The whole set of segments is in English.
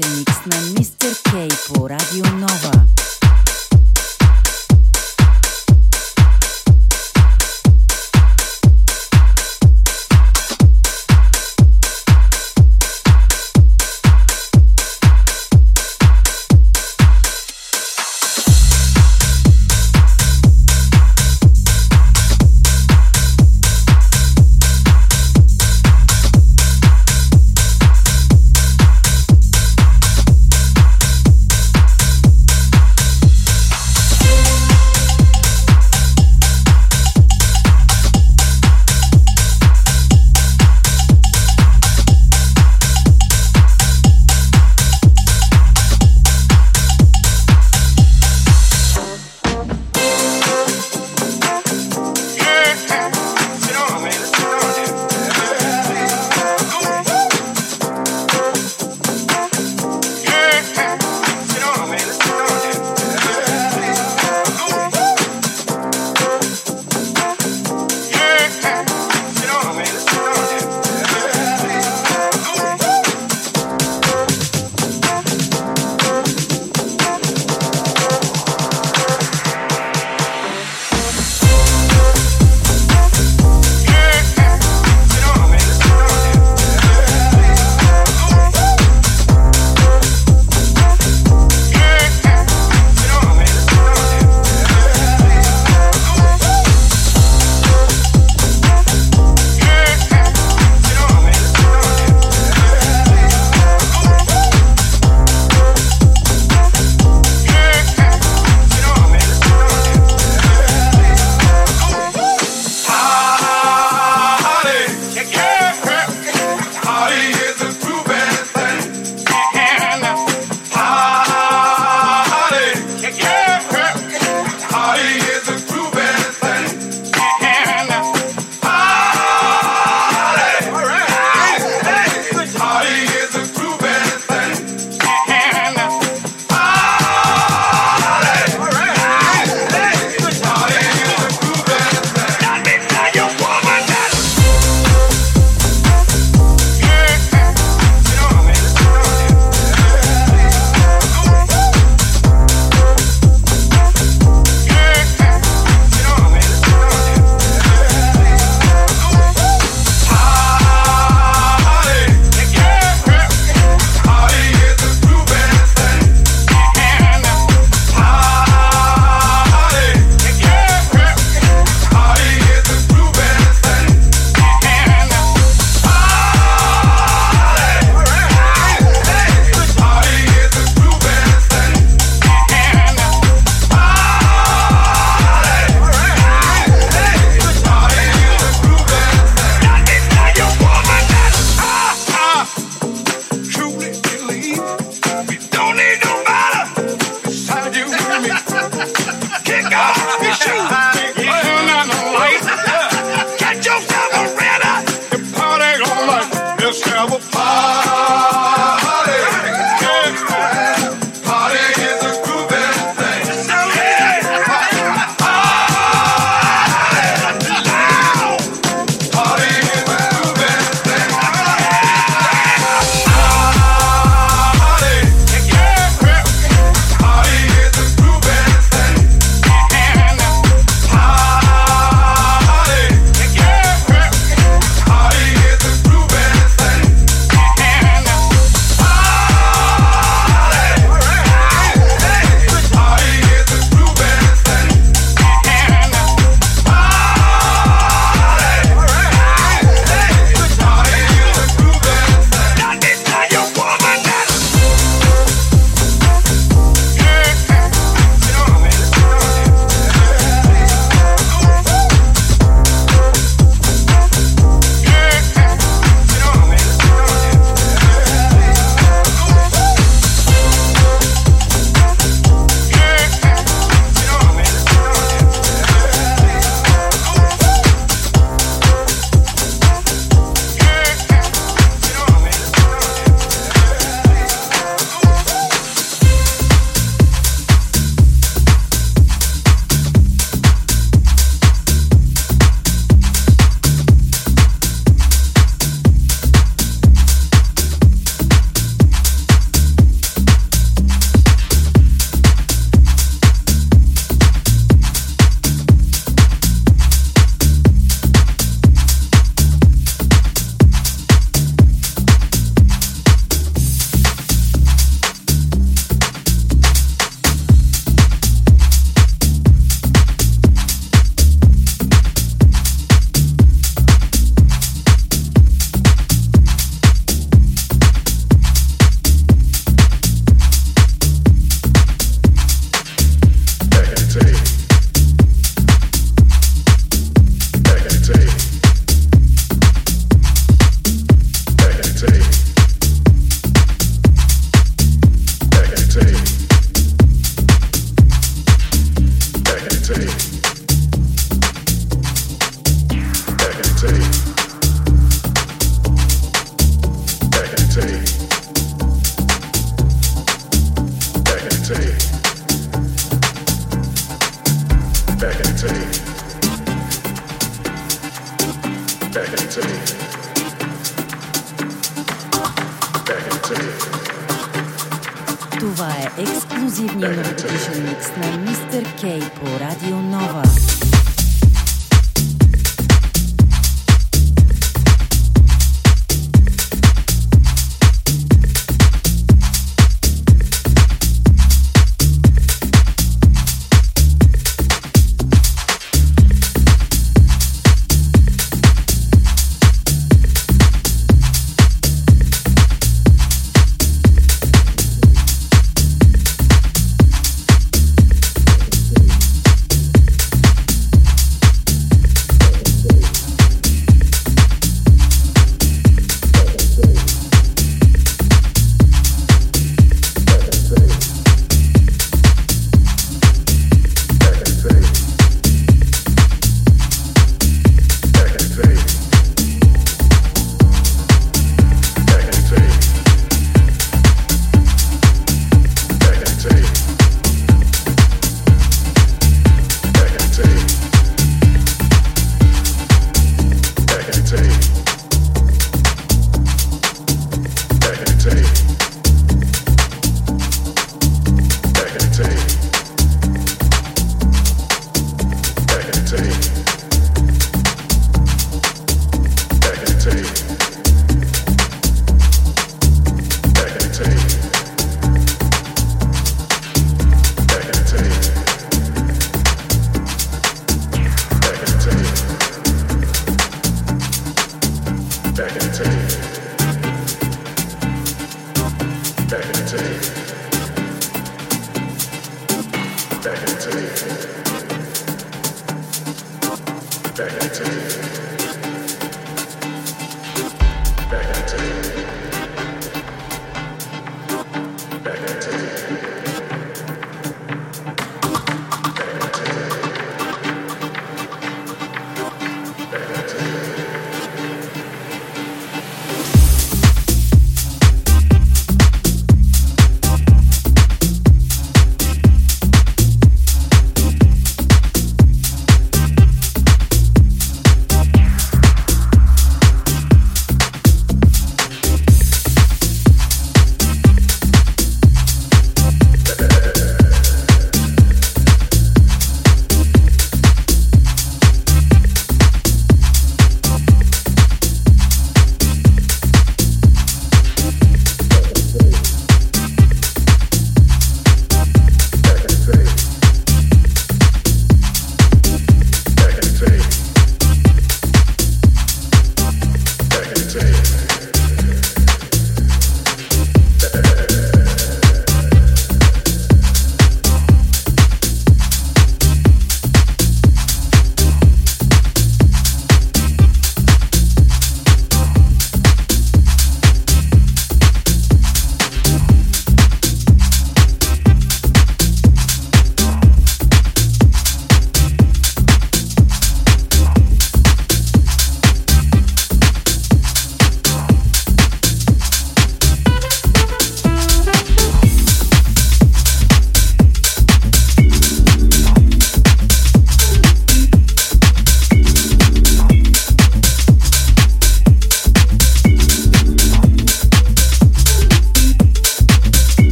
Mix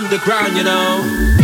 Underground, you know.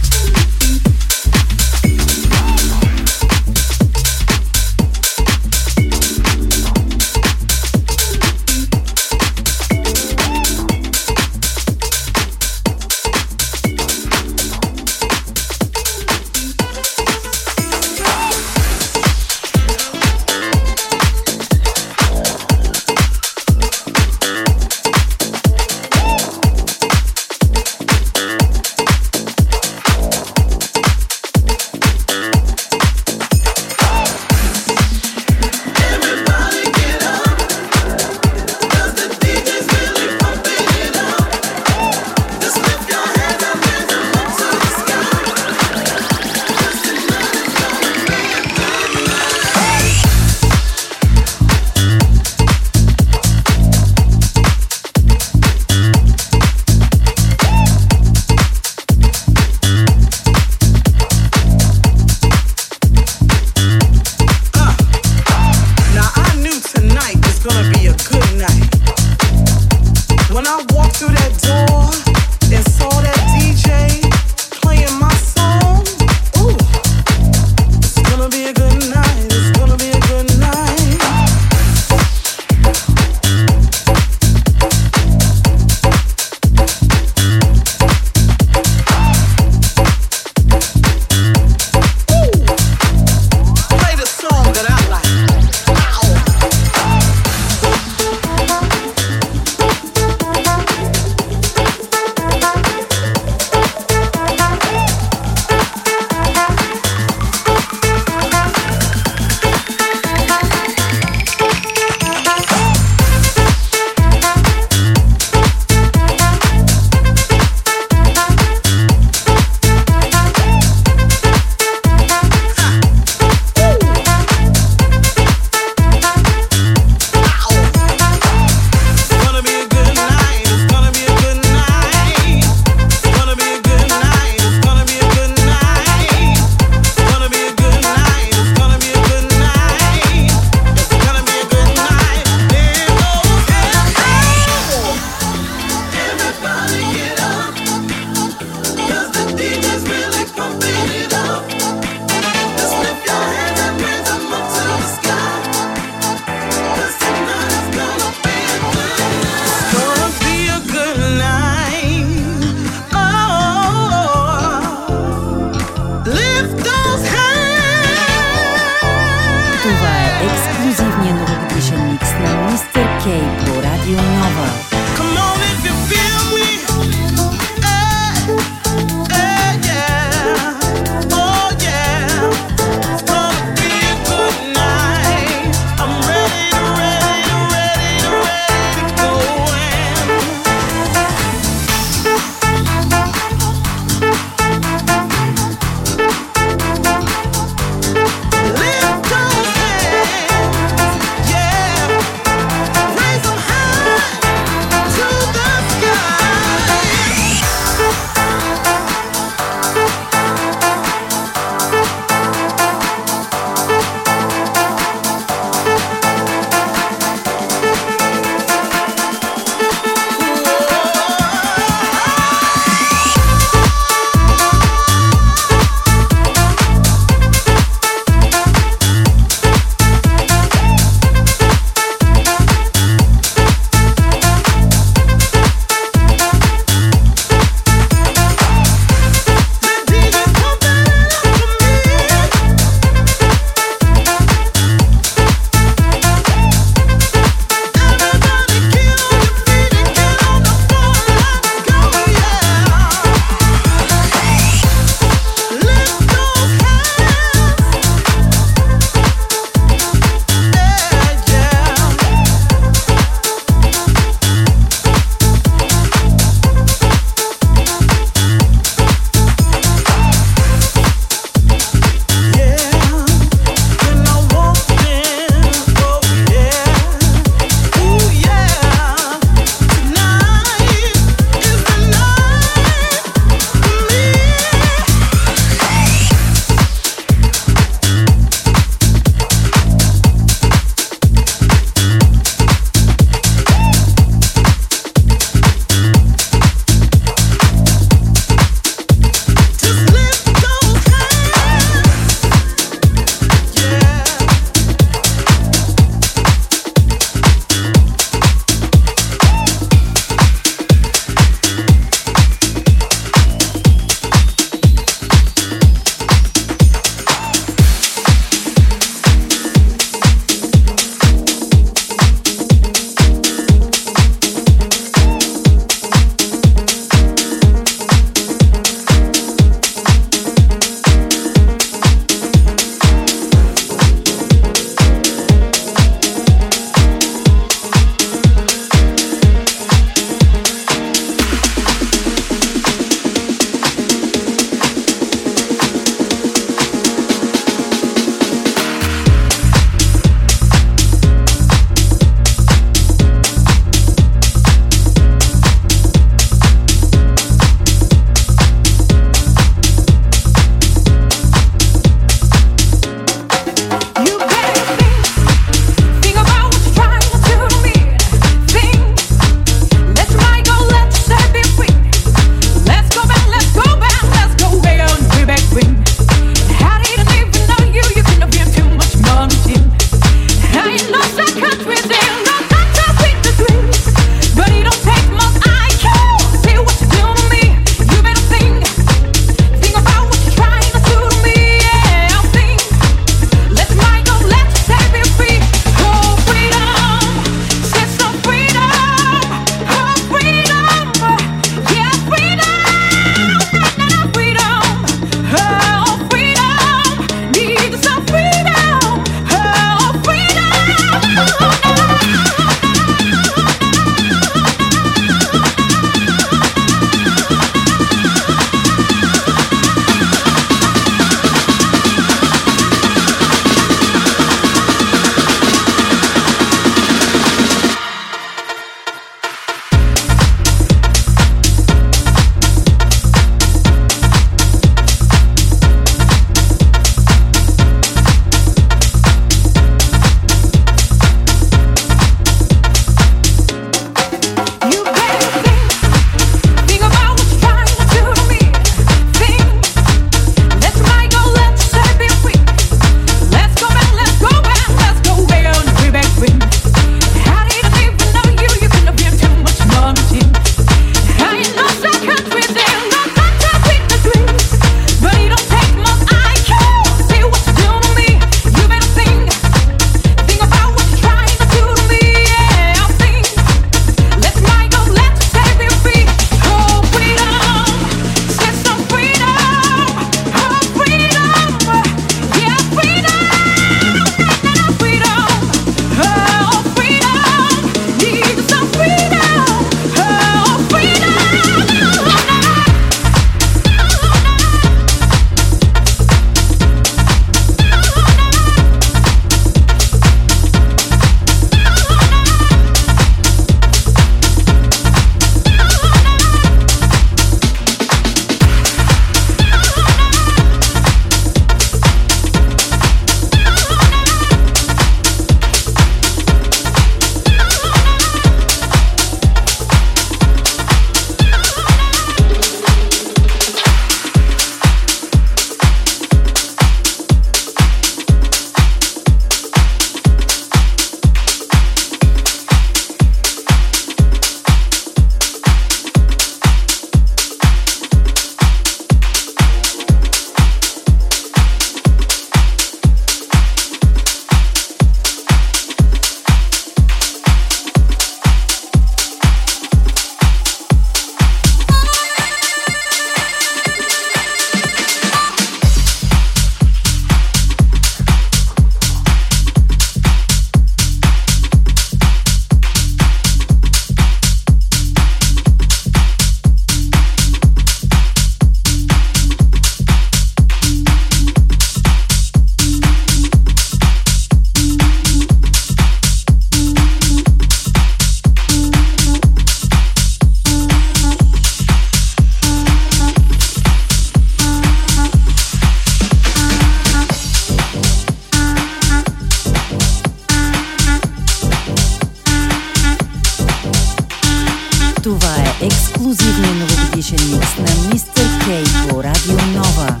Exclusive new jesień mix na Mr. K for Radio Nova.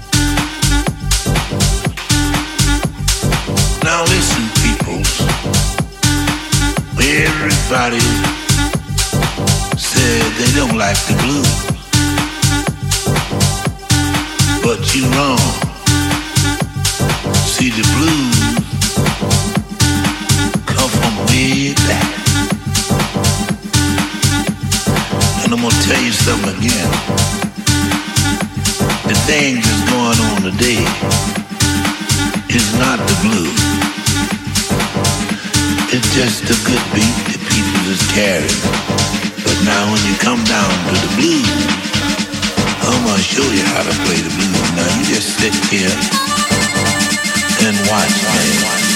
Now listen everybody said they don't like the blues, but you wrong. See the blues come from way back. And I'm gonna tell you something again. The thing that's going on today is not the blues. It's just a good beat that people just carry. But now when you come down to the blues, I'm gonna show you how to play the blues. Now you just sit here and watch me.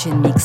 Session Mix.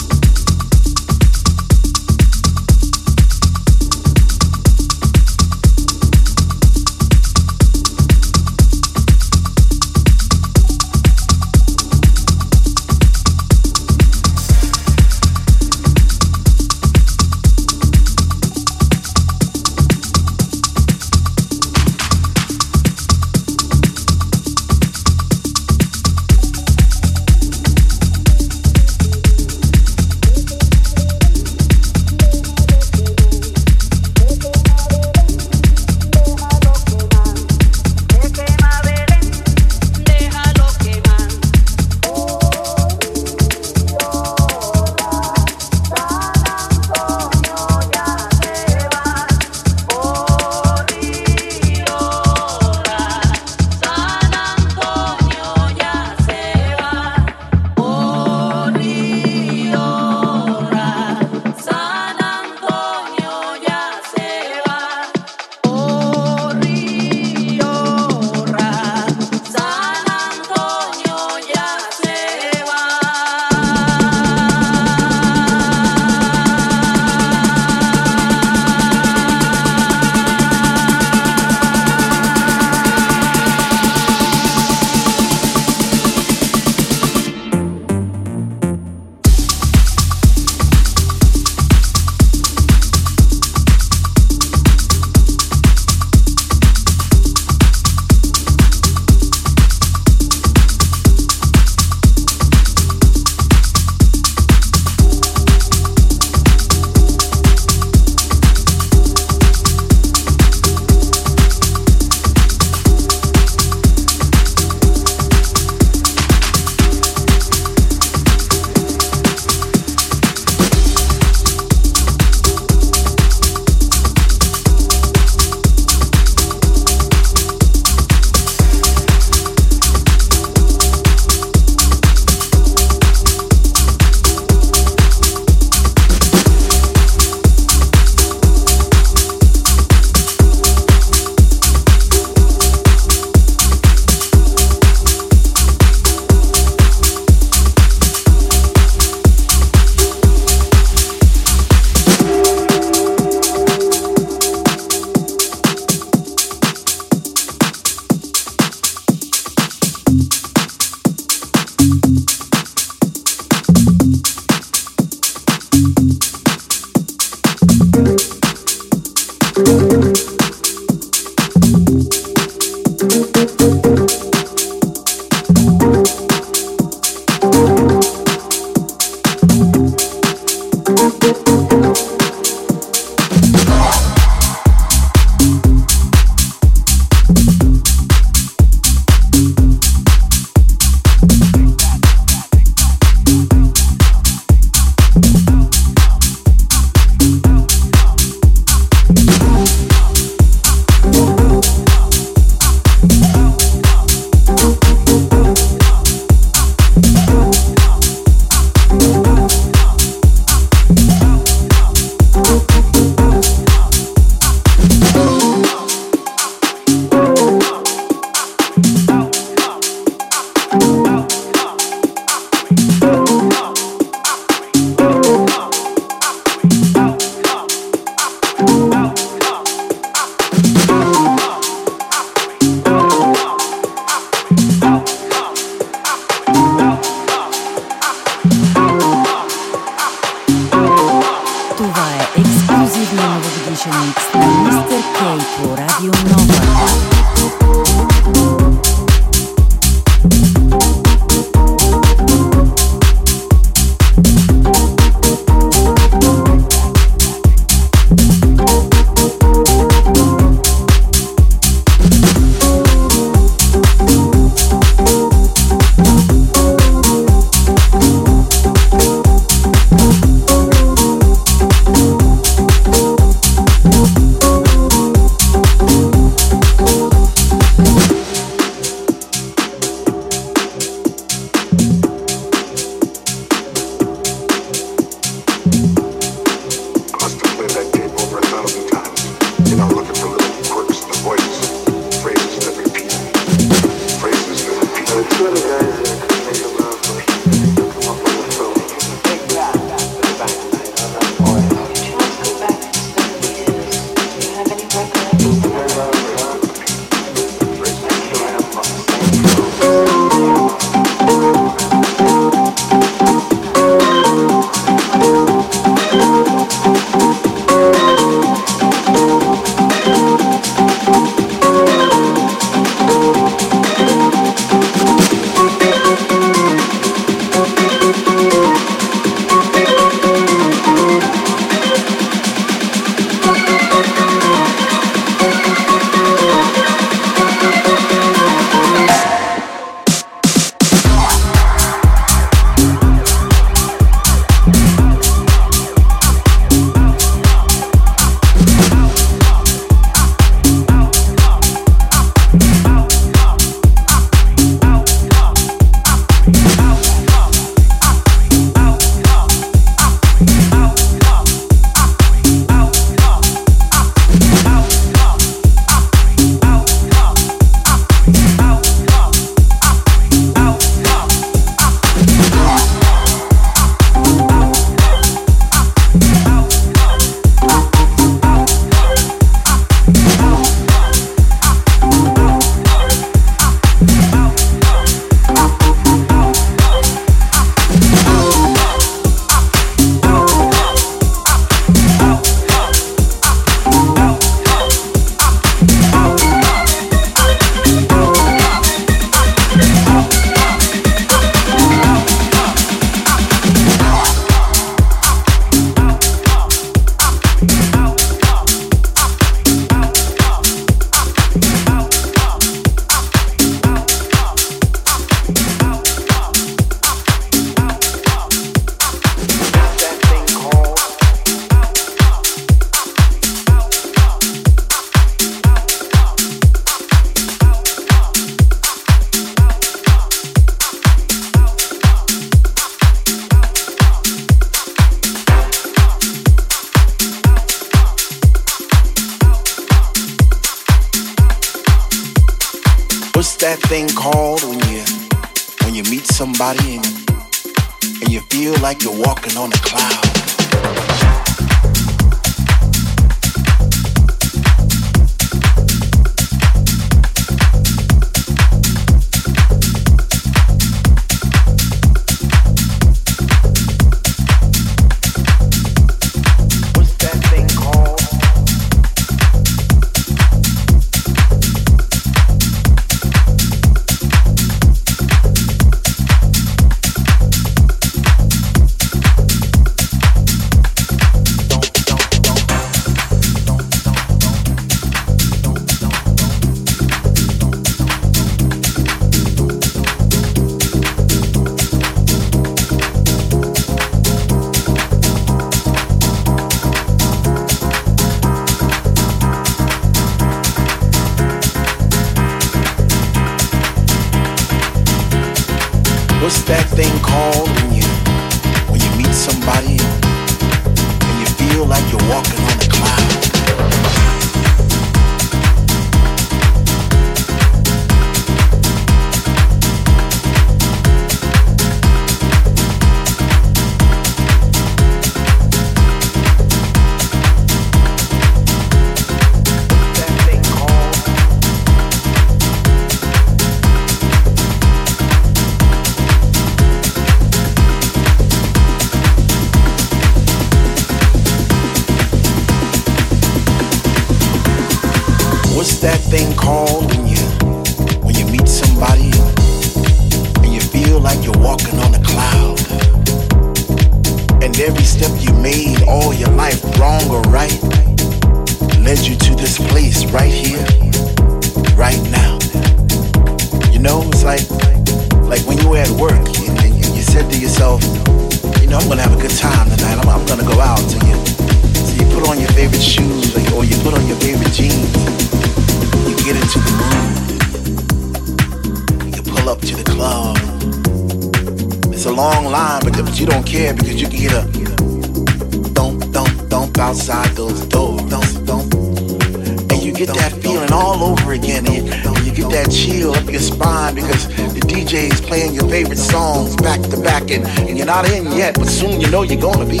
Get that feeling all over again. And you, you get that chill up your spine because the DJ is playing your favorite songs back to back, and, and you're not in yet, but soon you know you're gonna be.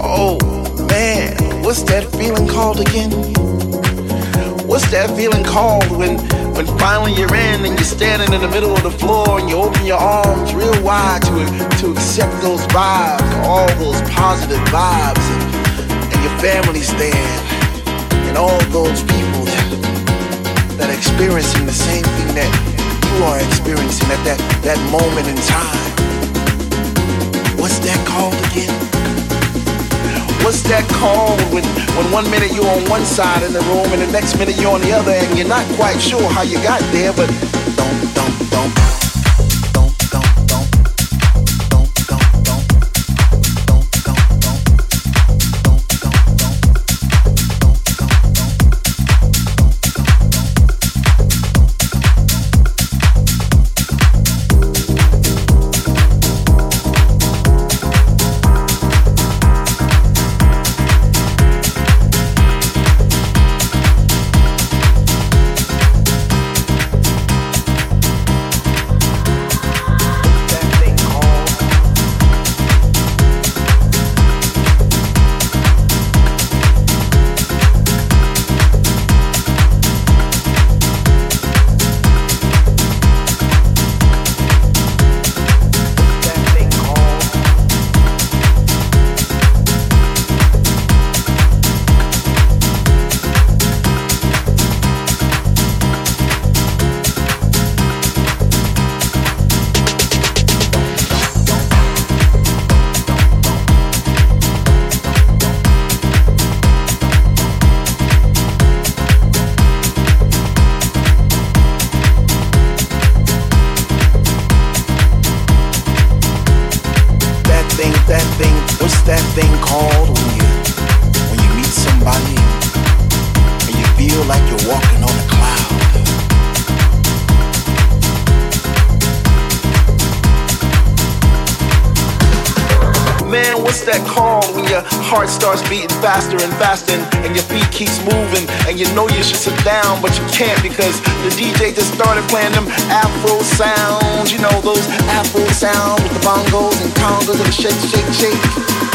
Oh man, what's that feeling called again? What's that feeling called when when finally you're in and you're standing in the middle of the floor and you open your arms real wide to to accept those vibes, all those positive vibes, and, and your family's there, and all those people that that are experiencing the same thing that you are experiencing at that that moment in time. What's that called again? What's that called when, when one minute you're on one side in the room and the next minute you're on the other and you're not quite sure how you got there, but and faster and, and your feet keeps moving and you know you should sit down but you can't because the DJ just started playing them Afro sounds, you know those Afro sounds with the bongos and congas and the shake, shake, shake.